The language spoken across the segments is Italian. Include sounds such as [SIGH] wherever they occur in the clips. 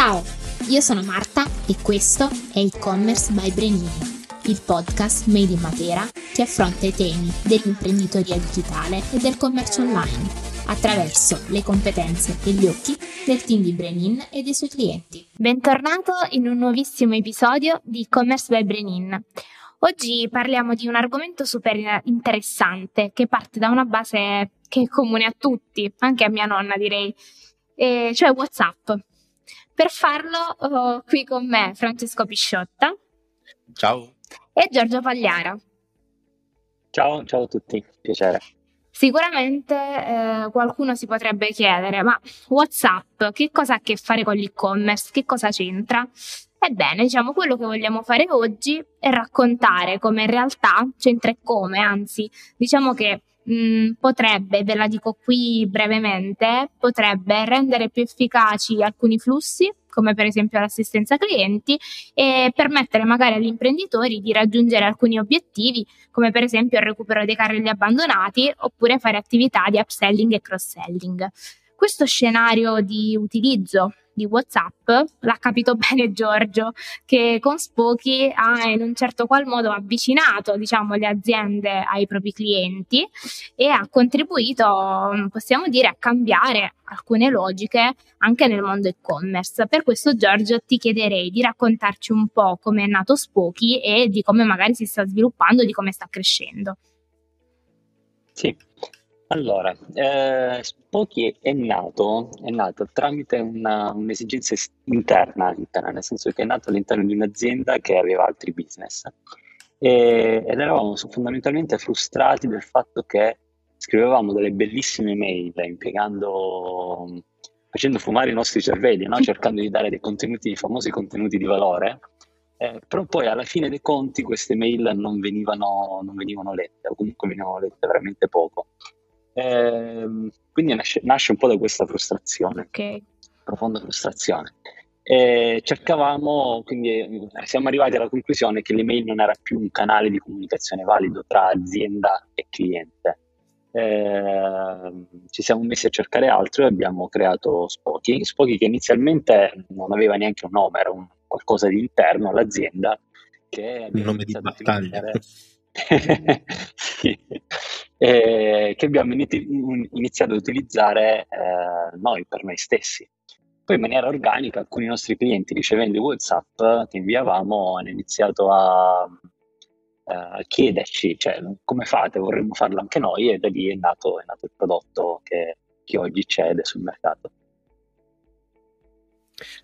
Ciao, io sono Marta e questo è e-commerce by Brenini, il podcast made in Matera che affronta i temi dell'imprenditoria digitale e del commercio online attraverso le competenze e gli occhi del team di Brenin e dei suoi clienti. Bentornato in un nuovissimo episodio di e-commerce by Brenin. Oggi parliamo di un argomento super interessante che parte da una base che è comune a tutti, anche a mia nonna direi, eh, cioè WhatsApp. Per farlo ho qui con me Francesco Pisciotta. Ciao. E Giorgio Pagliara. Ciao, ciao a tutti, piacere. Sicuramente eh, qualcuno si potrebbe chiedere, ma WhatsApp che cosa ha a che fare con l'e-commerce? Che cosa c'entra? Ebbene, diciamo, quello che vogliamo fare oggi è raccontare come in realtà c'entra e come, anzi, diciamo che mh, mm, potrebbe, ve la dico qui brevemente, potrebbe rendere più efficaci alcuni flussi, come per esempio l'assistenza clienti, e permettere magari agli imprenditori di raggiungere alcuni obiettivi, come per esempio il recupero dei carrelli abbandonati, oppure fare attività di upselling e cross-selling. Questo scenario di utilizzo di WhatsApp, l'ha capito [LAUGHS] bene Giorgio, che con Spoki ha in un certo qual modo avvicinato diciamo, le aziende ai propri clienti e ha contribuito, possiamo dire, a cambiare alcune logiche anche nel mondo e-commerce. Per questo Giorgio ti chiederei di raccontarci un po' come è nato Spoki e di come magari si sta sviluppando, di come sta crescendo. Sì, allora, eh, Spoki è nato, è nato tramite una, un'esigenza interna, interna, nel senso che è nato all'interno di un'azienda che aveva altri business e, ed eravamo fondamentalmente frustrati del fatto che scrivevamo delle bellissime mail impiegando, facendo fumare i nostri cervelli, no? [LAUGHS] cercando di dare dei contenuti, famosi contenuti di valore, eh, però poi alla fine dei conti queste mail non venivano, non venivano lette o comunque venivano lette veramente poco. Eh, quindi nasce, nasce, un po' da questa frustrazione, okay. profonda frustrazione. E cercavamo, quindi eh, siamo arrivati alla conclusione che l'email non era più un canale di comunicazione valido tra azienda e cliente. Eh, ci siamo messi a cercare altro e abbiamo creato Spoki. Spoki che inizialmente non aveva neanche un nome, era un, qualcosa di interno all'azienda. Che un nome di battaglia. [LAUGHS] sì eh, che abbiamo iniziato ad utilizzare eh, noi per noi stessi. Poi in maniera organica alcuni nostri clienti ricevendo i WhatsApp che inviavamo hanno iniziato a, a chiederci cioè, come fate, vorremmo farlo anche noi e da lì è nato, è nato il prodotto che, che oggi c'è sul mercato.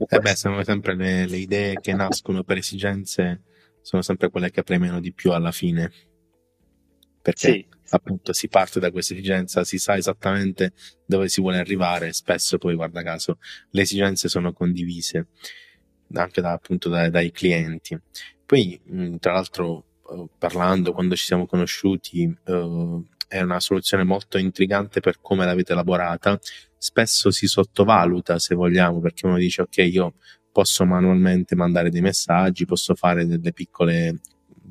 Eh beh, sono sempre le, le idee che nascono per esigenze, sono sempre quelle che premiano di più alla fine perché sì. appunto si parte da questa esigenza, si sa esattamente dove si vuole arrivare, spesso poi guarda caso le esigenze sono condivise anche da, appunto da, dai clienti. Poi tra l'altro eh, parlando quando ci siamo conosciuti eh, è una soluzione molto intrigante per come l'avete elaborata, spesso si sottovaluta se vogliamo perché uno dice ok io posso manualmente mandare dei messaggi, posso fare delle piccole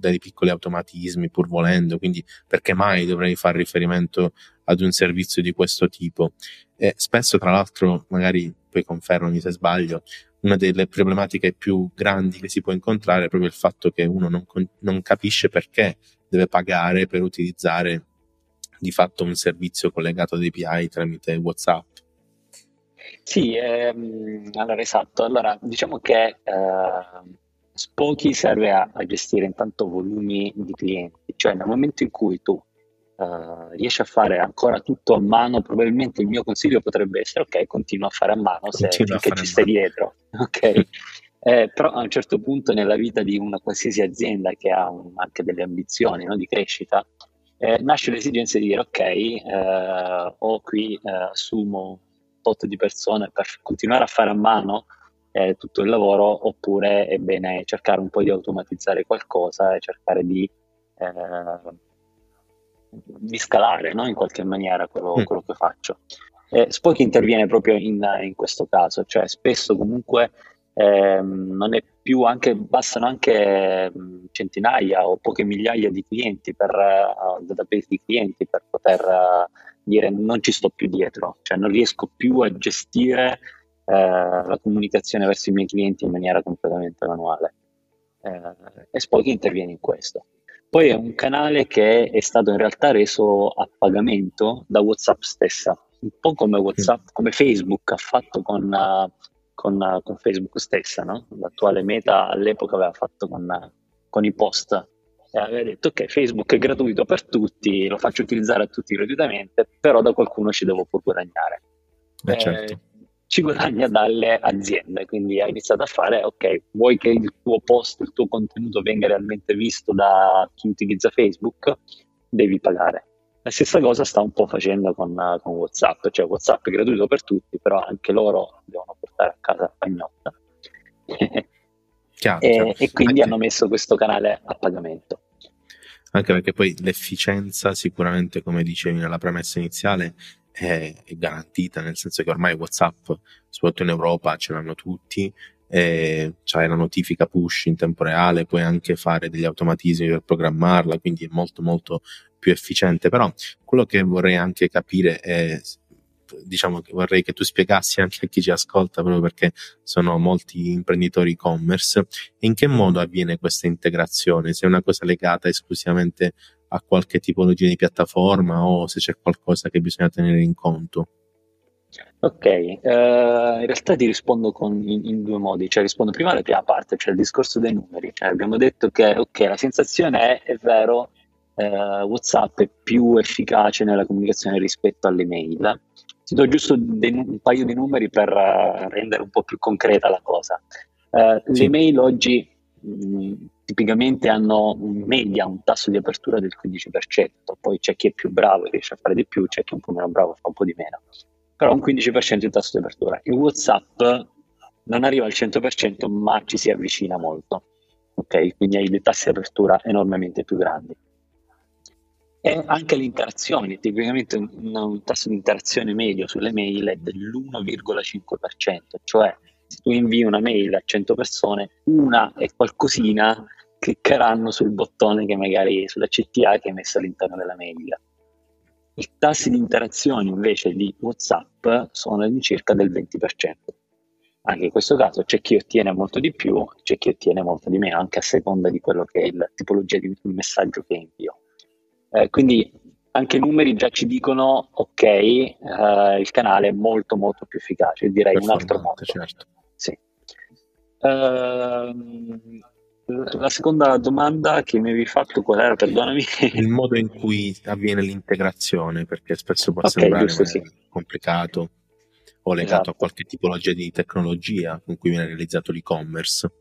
dei piccoli automatismi pur volendo, quindi perché mai dovrei fare riferimento ad un servizio di questo tipo? E spesso, tra l'altro, magari poi confermami se sbaglio, una delle problematiche più grandi che si può incontrare è proprio il fatto che uno non, non capisce perché deve pagare per utilizzare di fatto un servizio collegato ad API tramite WhatsApp. Sì, ehm, allora esatto. Allora, diciamo che eh, Spoki serve a, a, gestire intanto volumi di clienti, cioè nel momento in cui tu uh, riesci a fare ancora tutto a mano, probabilmente il mio consiglio potrebbe essere ok, continua a fare a mano se finché ci stai dietro, [LAUGHS] ok? eh, però a un certo punto nella vita di una qualsiasi azienda che ha un, anche delle ambizioni no, di crescita, eh, nasce l'esigenza di dire ok, eh, ho qui eh, assumo un tot di persone per continuare a fare a mano eh, tutto il lavoro oppure è bene cercare un po' di automatizzare qualcosa e cercare di, eh, di scalare no? in qualche maniera quello, mm. quello che faccio. Eh, Spock interviene proprio in, in, questo caso, cioè spesso comunque ehm, non è più anche, bastano anche centinaia o poche migliaia di clienti per uh, database di clienti per poter uh, dire non ci sto più dietro, cioè non riesco più a gestire la comunicazione verso i miei clienti in maniera completamente manuale. Eh, e Spoki interviene in questo. Poi è un canale che è stato in realtà reso a pagamento da WhatsApp stessa, un po' come WhatsApp, come Facebook ha fatto con, con, con Facebook stessa, no? l'attuale meta all'epoca aveva fatto con, con i post. E aveva detto ok, Facebook è gratuito per tutti, lo faccio utilizzare a tutti gratuitamente, però da qualcuno ci devo pur guadagnare. Eh, certo. Ci guadagna dalle aziende, quindi ha iniziato a fare, ok, vuoi che il tuo post, il tuo contenuto venga realmente visto da chi utilizza Facebook, devi pagare. La stessa cosa sta un po' facendo con, con WhatsApp, cioè WhatsApp è gratuito per tutti, però anche loro devono portare a casa la pagnotta. [LAUGHS] Chiaro, e, chiaro. e, quindi anche, hanno messo questo canale a pagamento. Anche perché poi l'efficienza, sicuramente, come dicevi nella premessa iniziale, è, è, garantita, nel senso che ormai WhatsApp, soprattutto in Europa, ce l'hanno tutti, e c'hai la notifica push in tempo reale, puoi anche fare degli automatismi per programmarla, quindi è molto molto più efficiente. Però quello che vorrei anche capire è diciamo che vorrei che tu spiegassi anche a chi ci ascolta, proprio perché sono molti imprenditori e-commerce, in che modo avviene questa integrazione? Se è una cosa legata esclusivamente a qualche tipologia di piattaforma o se c'è qualcosa che bisogna tenere in conto? Ok, uh, in realtà ti rispondo con, in, in, due modi, cioè rispondo prima alla prima parte, cioè il discorso dei numeri, cioè abbiamo detto che ok, la sensazione è, è vero, uh, WhatsApp è più efficace nella comunicazione rispetto alle mail. Ti do giusto dei, un paio di numeri per uh, rendere un po' più concreta la cosa. Sì. Le mail oggi mh, tipicamente hanno in media un tasso di apertura del 15%, poi c'è chi è più bravo e riesce a fare di più, c'è chi è un po' meno bravo e fa un po' di meno, però un 15% di tasso di apertura. In WhatsApp non arriva al 100%, ma ci si avvicina molto, ok? Quindi hai dei tassi di apertura enormemente più grandi. E anche le interazioni, tipicamente un, un tasso di interazione medio sulle mail è dell'1,5%, cioè se tu invii una mail a 100 persone, una e qualcosina cliccheranno sul bottone che magari sulla CTA che hai messo all'interno della mail. I tassi di interazione invece di WhatsApp sono di circa del 20%. Anche in questo caso c'è chi ottiene molto di più, c'è chi ottiene molto di meno, anche a seconda di quello che è la tipologia di messaggio che invio. Eh, quindi anche i numeri già ci dicono ok, eh, il canale è molto molto più efficace, direi un altro modo. Certo. Sì. Uh, la seconda domanda che mi avevi fatto qual era, perdonami? Il modo in cui avviene l'integrazione, perché spesso può okay, sembrare giusto, sì. complicato o legato esatto. a qualche tipologia di tecnologia con cui viene realizzato l'e-commerce.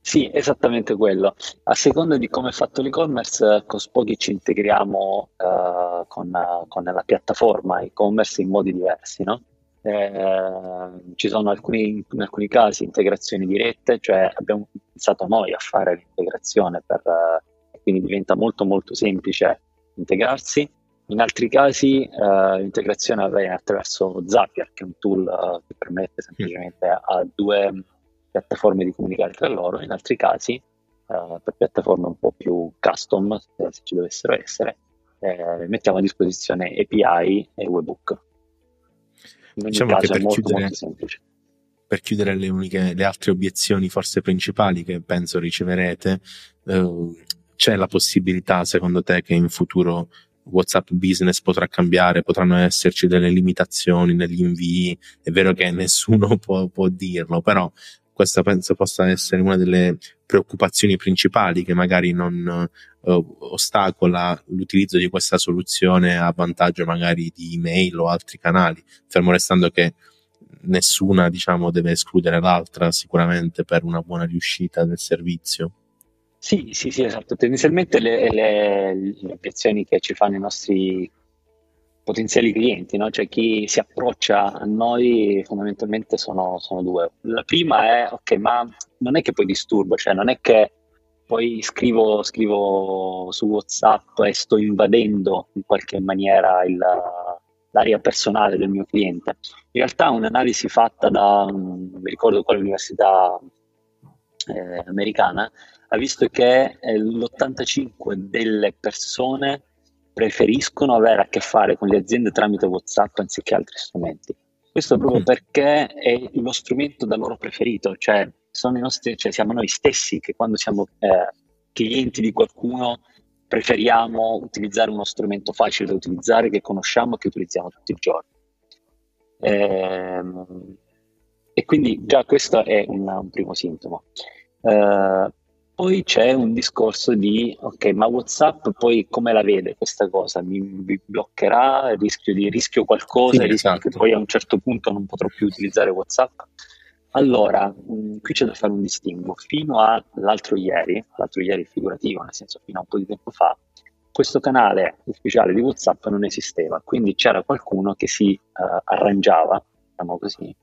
Sì, esattamente quello. A seconda di come è fatto l'e-commerce, con Spoki ci integriamo uh, con, uh, con, la piattaforma e-commerce in modi diversi, no? Eh, ci sono alcuni, in alcuni casi integrazioni dirette, cioè abbiamo pensato noi a fare l'integrazione per, eh, quindi diventa molto molto semplice integrarsi. In altri casi eh, l'integrazione avviene attraverso Zapier, che è un tool eh, che permette semplicemente a due piattaforme di comunicare tra loro, in altri casi eh, per piattaforme un po' più custom, se ci dovessero essere, eh, mettiamo a disposizione API e webhook. Diciamo che per chiudere, per chiudere le, uniche, le altre obiezioni forse principali che penso riceverete, eh, c'è la possibilità secondo te che in futuro WhatsApp Business potrà cambiare, potranno esserci delle limitazioni negli invii, è vero che nessuno [LAUGHS] può, può dirlo, però questa penso possa essere una delle preoccupazioni principali che magari non ostacola l'utilizzo di questa soluzione a vantaggio magari di email o altri canali, fermo restando che nessuna diciamo deve escludere l'altra sicuramente per una buona riuscita del servizio. Sì, sì, sì, esatto. Tendenzialmente le, le, le obiezioni che ci fanno i nostri potenziali clienti, no? cioè chi si approccia a noi fondamentalmente sono, sono, due. La prima è, ok, ma non è che poi disturbo, cioè non è che poi scrivo, scrivo su WhatsApp e sto invadendo in qualche maniera il, l'area personale del mio cliente. In realtà un'analisi fatta da, non mi ricordo quale università eh, americana, ha visto che eh, l'85 delle persone preferiscono avere a che fare con le aziende tramite WhatsApp anziché altri strumenti. Questo proprio perché è lo strumento da loro preferito, cioè, nostri, cioè siamo noi stessi che quando siamo eh, clienti di qualcuno preferiamo utilizzare uno strumento facile da utilizzare, che conosciamo e che utilizziamo tutti i giorni. Ehm, e quindi già questo è un, un primo sintomo. Eh, poi c'è un discorso di, ok, ma WhatsApp poi come la vede questa cosa? Mi, mi bloccherà? Rischio, di, rischio qualcosa? Sì, rischio esatto. che poi a un certo punto non potrò più utilizzare WhatsApp? Allora, mh, qui c'è da fare un distinguo. Fino all'altro ieri, l'altro ieri figurativo, nel senso fino a un po' di tempo fa, questo canale ufficiale di WhatsApp non esisteva, quindi c'era qualcuno che si uh, arrangiava, diciamo così,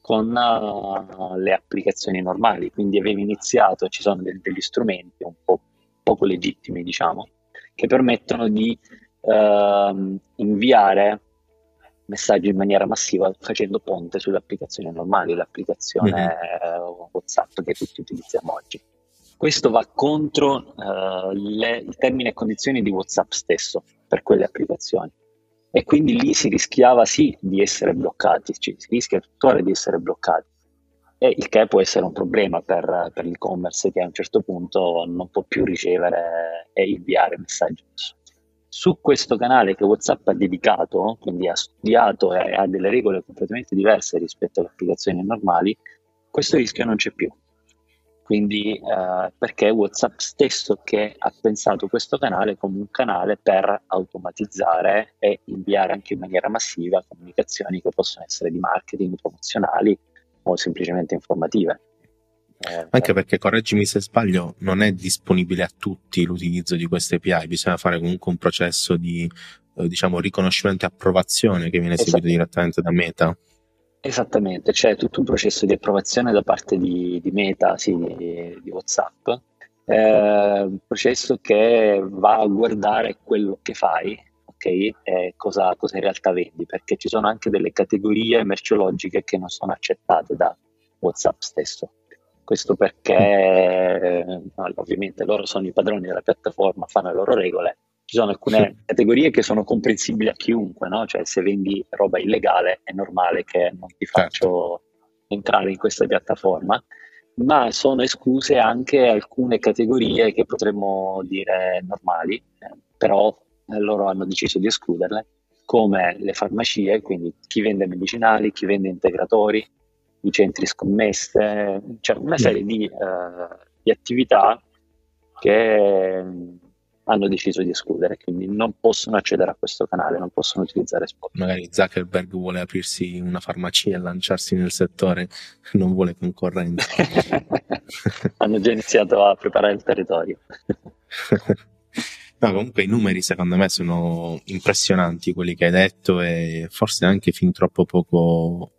con uh, le applicazioni normali, quindi avevi iniziato, ci sono de- degli strumenti un po' poco legittimi, diciamo, che permettono di uh, inviare messaggi in maniera massiva facendo ponte sulle applicazioni normali, l'applicazione mm-hmm. WhatsApp che tutti utilizziamo oggi. Questo va contro uh, le, i termini e condizioni di WhatsApp stesso per quelle applicazioni e quindi lì si rischiava sì di essere bloccati, cioè, si rischia tuttora di essere bloccati, e il che può essere un problema per, per l'e-commerce che a un certo punto non può più ricevere e inviare messaggi. Su questo canale che WhatsApp ha dedicato, quindi ha studiato e ha delle regole completamente diverse rispetto alle applicazioni normali, questo rischio non c'è più quindi eh, perché WhatsApp stesso che ha pensato questo canale come un canale per automatizzare e inviare anche in maniera massiva comunicazioni che possono essere di marketing, promozionali o semplicemente informative. Anche perché, correggimi se sbaglio, non è disponibile a tutti l'utilizzo di queste API, bisogna fare comunque un processo di eh, diciamo, riconoscimento e approvazione che viene eseguito esatto. direttamente da Meta. Esattamente, c'è tutto un processo di approvazione da parte di, di Meta, sì, di, di WhatsApp, eh, un processo che va a guardare quello che fai, ok, e cosa, cosa, in realtà vendi, perché ci sono anche delle categorie merceologiche che non sono accettate da WhatsApp stesso. Questo perché eh, ovviamente loro sono i padroni della piattaforma, fanno le loro regole ci sono alcune sì. categorie che sono comprensibili a chiunque, no? Cioè se vendi roba illegale è normale che non ti faccio certo. entrare in questa piattaforma, ma sono escluse anche alcune categorie che potremmo dire normali, eh, però eh, loro hanno deciso di escluderle, come le farmacie, quindi chi vende medicinali, chi vende integratori, i centri scommesse, cioè una serie di, uh, di attività che hanno deciso di escludere, quindi non possono accedere a questo canale, non possono utilizzare spot. Magari Zuckerberg vuole aprirsi una farmacia e lanciarsi nel settore, [LAUGHS] non vuole concorrenza. [LAUGHS] hanno già iniziato a preparare il territorio. [LAUGHS] No, comunque i numeri secondo me sono impressionanti quelli che hai detto e forse anche fin troppo poco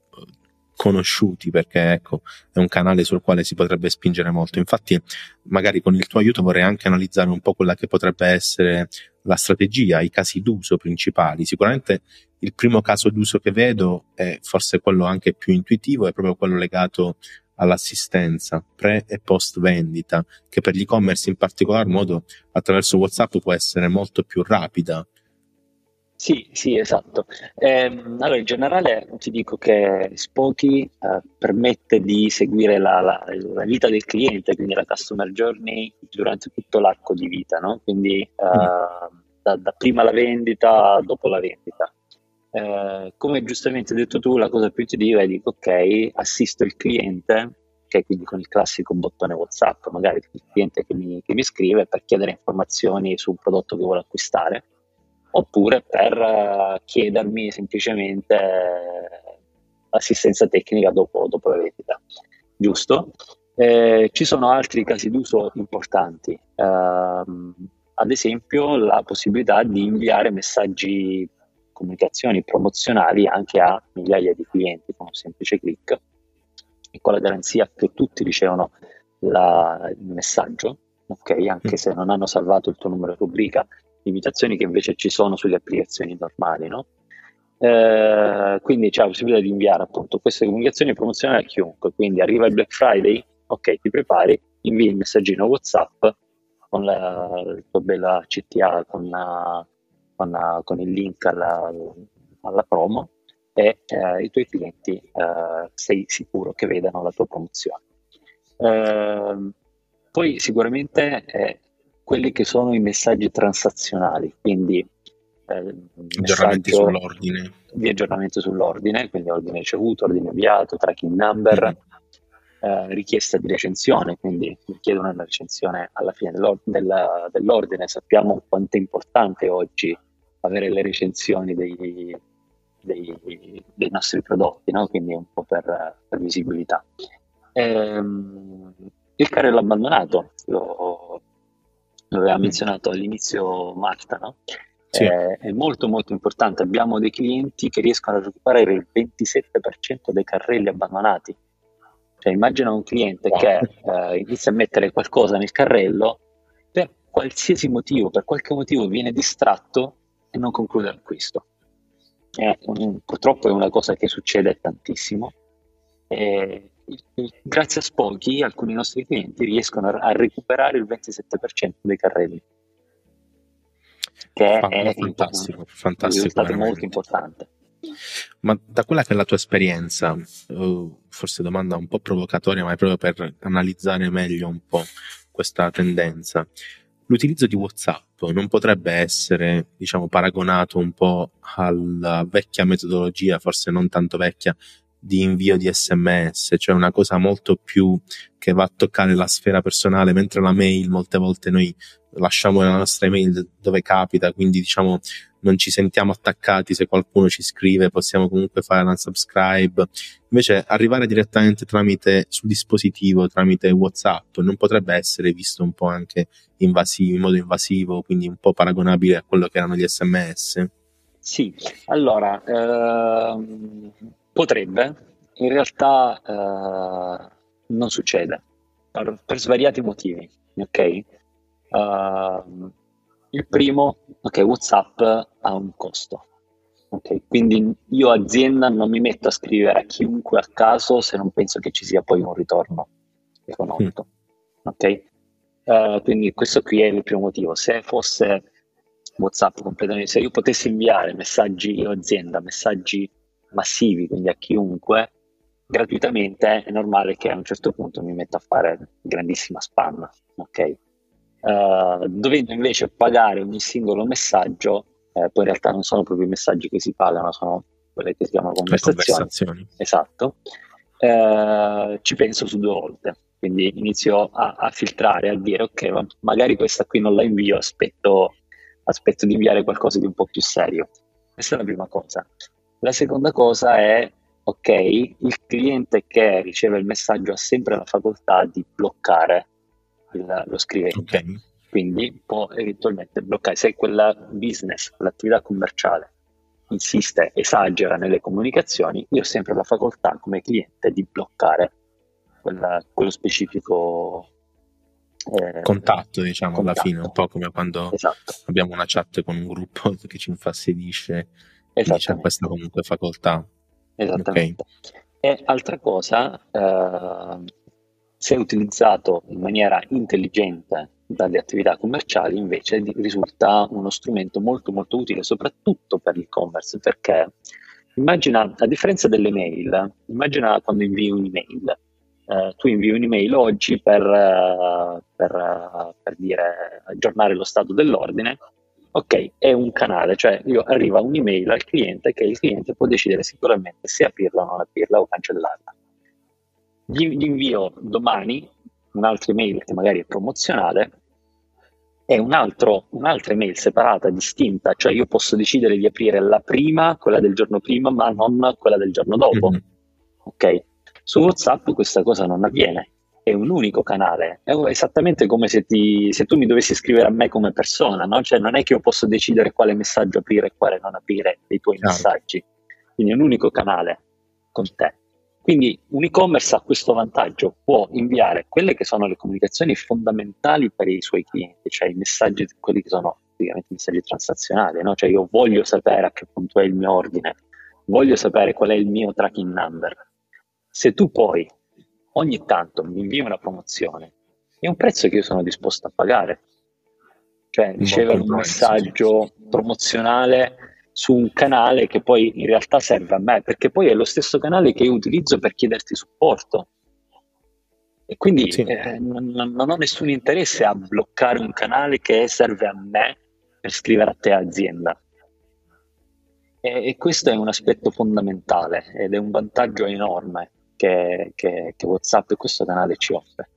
conosciuti perché ecco è un canale sul quale si potrebbe spingere molto. Infatti, magari con il tuo aiuto vorrei anche analizzare un po' quella che potrebbe essere la strategia, i casi d'uso principali. Sicuramente il primo caso d'uso che vedo è forse quello anche più intuitivo, è proprio quello legato all'assistenza pre e post vendita, che per l'e-commerce in particolar modo attraverso WhatsApp può essere molto più rapida sì, sì, esatto. Ehm, allora, in generale ti dico che Spoky eh, permette di seguire la, la, la, vita del cliente, quindi la customer journey durante tutto l'arco di vita, no? Quindi eh, da, da, prima la vendita, dopo la vendita. Eh, come giustamente hai detto tu, la cosa più intuitiva è dico ok, assisto il cliente, che quindi con il classico bottone WhatsApp, magari il cliente che mi, che mi scrive per chiedere informazioni su un prodotto che vuole acquistare oppure per uh, chiedermi semplicemente uh, assistenza tecnica dopo, dopo, la vendita. Giusto? Eh, ci sono altri casi d'uso importanti, uh, ad esempio la possibilità di inviare messaggi, comunicazioni promozionali anche a migliaia di clienti con un semplice clic e con la garanzia che tutti ricevono la, il messaggio, ok? Anche mm. se non hanno salvato il tuo numero rubrica limitazioni che invece ci sono sulle applicazioni normali, no? Eh, quindi c'è la possibilità di inviare appunto queste comunicazioni promozionali a chiunque, quindi arriva il Black Friday, ok, ti prepari, invii il messaggino WhatsApp con la, la tua bella CTA, con, la, con, la, con il link alla, alla promo e eh, i tuoi clienti eh, sei sicuro che vedano la tua promozione. Eh, poi sicuramente eh, quelli che sono i messaggi transazionali, quindi eh, aggiornamenti sull'ordine. Di aggiornamento sull'ordine, quindi ordine ricevuto, ordine inviato, tracking number, mm-hmm. eh, richiesta di recensione, quindi richiedono una recensione alla fine dell'ordine, dell'ordine. Sappiamo quanto è importante oggi avere le recensioni dei, dei, dei nostri prodotti, no? quindi un po' per, per visibilità. Ehm, il carrello abbandonato, lo, lo aveva menzionato all'inizio Marta, no? sì. eh, è molto molto importante. Abbiamo dei clienti che riescono a recuperare il 27% dei carrelli abbandonati. Cioè, immagina un cliente wow. che eh, inizia a mettere qualcosa nel carrello, per qualsiasi motivo, per qualche motivo viene distratto e non conclude l'acquisto. Eh, purtroppo è una cosa che succede tantissimo. E grazie a Spoki alcuni nostri clienti riescono a, recuperare il 27% dei carrelli. Che Fa- è fantastico, fantastico un molto importante. Ma da quella che è la tua esperienza, uh, forse domanda un po' provocatoria, ma è proprio per analizzare meglio un po' questa tendenza l'utilizzo di WhatsApp non potrebbe essere, diciamo, paragonato un po' alla vecchia metodologia, forse non tanto vecchia, di invio di sms, cioè una cosa molto più che va a toccare la sfera personale, mentre la mail molte volte noi lasciamo la nostra email dove capita, quindi diciamo non ci sentiamo attaccati se qualcuno ci scrive, possiamo comunque fare una subscribe. Invece arrivare direttamente tramite sul dispositivo, tramite WhatsApp, non potrebbe essere visto un po' anche invasivo, in modo invasivo, quindi un po' paragonabile a quello che erano gli sms? Sì, allora ehm, potrebbe, in realtà eh, non succede per, per, svariati motivi, ok? Uh, il primo, ok, WhatsApp ha un costo. Ok, quindi io azienda non mi metto a scrivere a chiunque a caso se non penso che ci sia poi un ritorno economico. Mm. Ok? Uh, quindi questo qui è il primo motivo. Se fosse WhatsApp completamente, se io potessi inviare messaggi io azienda, messaggi massivi, quindi a chiunque, gratuitamente, è normale che a un certo punto mi metta a fare grandissima spam. Ok? Uh, dovendo invece pagare ogni singolo messaggio, eh, poi in realtà non sono proprio i messaggi che si pagano, sono quelle che si chiamano conversazioni. conversazioni. Esatto. Uh, ci penso su due volte, quindi inizio a, a, filtrare, a dire ok, magari questa qui non la invio, aspetto, aspetto di inviare qualcosa di un po' più serio. Questa è la prima cosa. La seconda cosa è ok, il cliente che riceve il messaggio ha sempre la facoltà di bloccare il, lo scrivente. Okay. Quindi può eventualmente bloccare. Se quella business, quell'attività commerciale insiste, esagera nelle comunicazioni, io ho sempre la facoltà come cliente di bloccare quella, quello specifico eh, contatto, diciamo, contatto. alla fine, un po' come quando esatto. abbiamo una chat con un gruppo [LAUGHS] che ci infastidisce, c'è questa comunque facoltà. Esattamente. Okay. E altra cosa, eh, se utilizzato in maniera intelligente dalle attività commerciali, invece risulta uno strumento molto molto utile, soprattutto per l'e-commerce, perché immagina, a differenza delle mail, immagina quando invii un'email, eh, tu invii un'email oggi per, uh, per, uh, per, dire aggiornare lo stato dell'ordine, ok, è un canale, cioè io arriva un'email al cliente che il cliente può decidere sicuramente se aprirla o non aprirla o cancellarla gli, gli invio domani un'altra email che magari è promozionale e un altro, un'altra email separata, distinta, cioè io posso decidere di aprire la prima, quella del giorno prima, ma non quella del giorno dopo. Mm-hmm. Ok? Su WhatsApp questa cosa non avviene, è un unico canale, è esattamente come se, ti, se tu mi dovessi scrivere a me come persona, no? Cioè non è che io posso decidere quale messaggio aprire e quale non aprire dei tuoi Chiaro. messaggi, quindi è un unico canale con te. Quindi un e-commerce ha questo vantaggio, può inviare quelle che sono le comunicazioni fondamentali per i suoi clienti, cioè i messaggi, quelli che sono praticamente messaggi transazionali, no? cioè io voglio sapere a che punto è il mio ordine, voglio sapere qual è il mio tracking number. Se tu poi ogni tanto mi invii una promozione, è un prezzo che io sono disposto a pagare. Cioè ricevere un messaggio promozionale su un canale che poi in realtà serve a me, perché poi è lo stesso canale che io utilizzo per chiederti supporto. E quindi sì. eh, non, non, ho nessun interesse a bloccare un canale che serve a me per scrivere a te azienda. E, e questo è un aspetto fondamentale ed è un vantaggio enorme che, che, che WhatsApp e questo canale ci offre.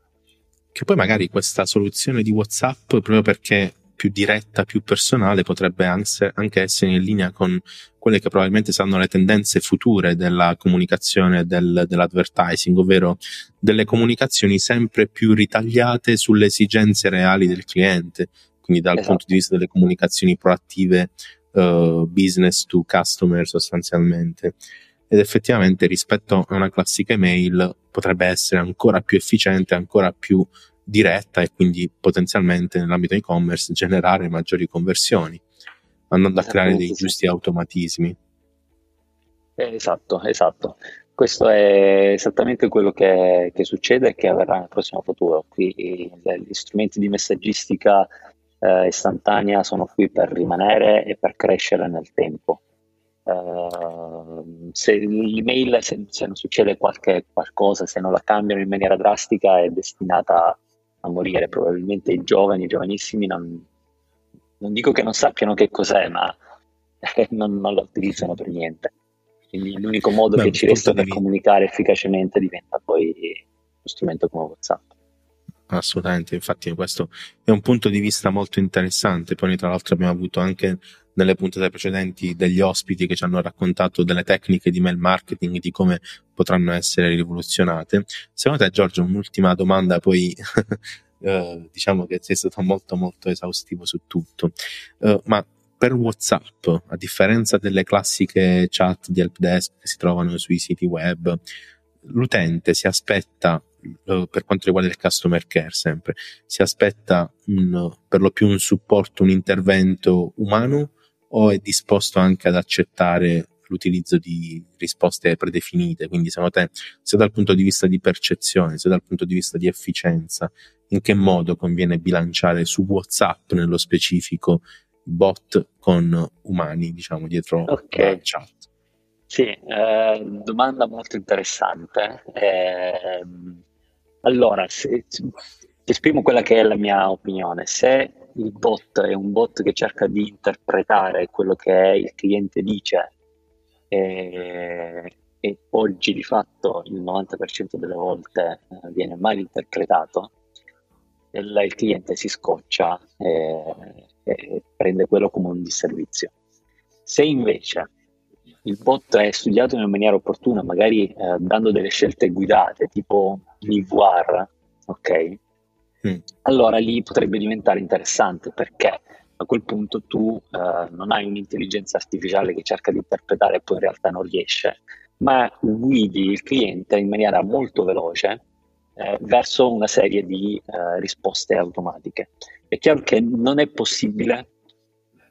Che poi magari questa soluzione di WhatsApp, proprio perché più diretta, più personale, potrebbe anche essere in linea con quelle che probabilmente saranno le tendenze future della comunicazione del, dell'advertising, ovvero delle comunicazioni sempre più ritagliate sulle esigenze reali del cliente, quindi dal esatto. punto di vista delle comunicazioni proattive uh, business to customer sostanzialmente. Ed effettivamente rispetto a una classica email potrebbe essere ancora più efficiente, ancora più diretta e quindi potenzialmente nell'ambito e-commerce generare maggiori conversioni, andando a creare dei giusti automatismi. Esatto, esatto. Questo è esattamente quello che, che succede e che avverrà nel prossimo futuro. Qui gli strumenti di messaggistica eh, istantanea sono qui per rimanere e per crescere nel tempo. Uh, se l'email, se, se, non succede qualche, qualcosa, se non la cambiano in maniera drastica, è destinata a morire. Probabilmente i giovani, i giovanissimi, non, non dico che non sappiano che cos'è, ma [LAUGHS] non, non, la utilizzano per niente. Quindi l'unico modo Beh, che ci resta per comunicare efficacemente diventa poi uno strumento come WhatsApp. Assolutamente, infatti questo è un punto di vista molto interessante. Poi tra l'altro abbiamo avuto anche nelle puntate precedenti degli ospiti che ci hanno raccontato delle tecniche di mail marketing, di come potranno essere rivoluzionate. Secondo te, Giorgio, un'ultima domanda, poi [LAUGHS] eh, diciamo che sei stato molto molto esaustivo su tutto. Uh, ma per WhatsApp, a differenza delle classiche chat di helpdesk che si trovano sui siti web, l'utente si aspetta uh, per quanto riguarda il customer care sempre, si aspetta un, per lo più un supporto, un intervento umano o è disposto anche ad accettare l'utilizzo di risposte predefinite? Quindi secondo te, sia dal punto di vista di percezione, sia dal punto di vista di efficienza, in che modo conviene bilanciare su WhatsApp nello specifico bot con umani, diciamo, dietro okay. la chat? Sì, eh, domanda molto interessante. Eh, allora, se, esprimo quella che è la mia opinione. Se il bot è un bot che cerca di interpretare quello che il cliente dice e, e oggi di fatto il 90% delle volte eh, viene mal interpretato, il, il cliente si scoccia e, e prende quello come un disservizio. Se invece il bot è studiato in maniera opportuna, magari eh, dando delle scelte guidate, tipo l'IVR, ok? Mm. allora lì potrebbe diventare interessante perché a quel punto tu eh, non hai un'intelligenza artificiale che cerca di interpretare e poi in realtà non riesce, ma guidi il cliente in maniera molto veloce eh, verso una serie di eh, risposte automatiche. È chiaro che non è possibile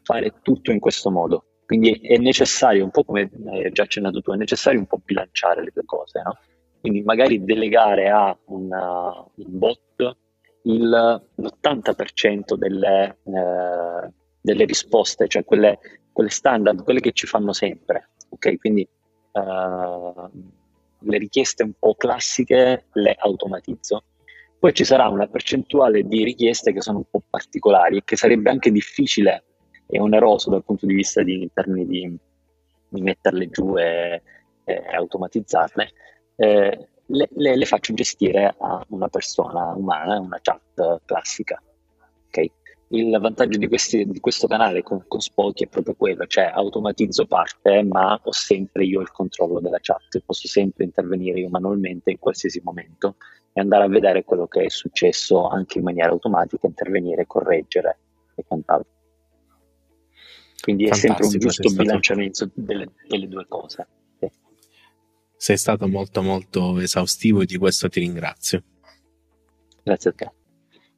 fare tutto in questo modo, quindi è necessario, un po' come hai già accennato tu, è necessario un po' bilanciare le due cose, no? Quindi magari delegare a una, un bot il, l'80% delle, eh, delle, risposte, cioè quelle, quelle, standard, quelle che ci fanno sempre. Ok, quindi eh, le richieste un po' classiche le automatizzo. Poi ci sarà una percentuale di richieste che sono un po' particolari e che sarebbe anche difficile e oneroso dal punto di vista di, in termini di, di metterle giù e, e automatizzarle. Eh, le, le, le, faccio gestire a una persona umana, una chat classica. Okay? Il vantaggio di, questi, di questo canale con, con Spoki è proprio quello, cioè automatizzo parte, ma ho sempre io il controllo della chat, posso sempre intervenire io manualmente in qualsiasi momento e andare a vedere quello che è successo anche in maniera automatica, intervenire, correggere e quant'altro. Quindi Fantastico, è sempre un giusto bilanciamento delle, delle due cose. Sei stato molto molto esaustivo e di questo ti ringrazio. Grazie a te.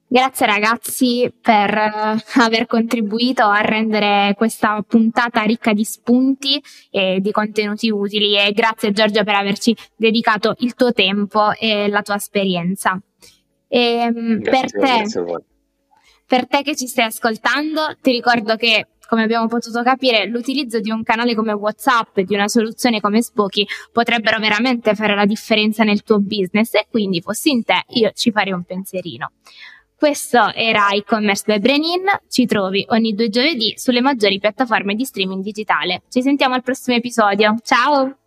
Grazie ragazzi per uh, aver contribuito a rendere questa puntata ricca di spunti e di contenuti utili e grazie Giorgio per averci dedicato il tuo tempo e la tua esperienza. E, um, per te per te che ci stai ascoltando, ti ricordo che come abbiamo potuto capire, l'utilizzo di un canale come WhatsApp, di una soluzione come Spoki, potrebbero veramente fare la differenza nel tuo business e quindi fossi in te, io ci farei un pensierino. Questo era e-commerce by Brenin, ci trovi ogni due giovedì sulle maggiori piattaforme di streaming digitale. Ci sentiamo al prossimo episodio, ciao!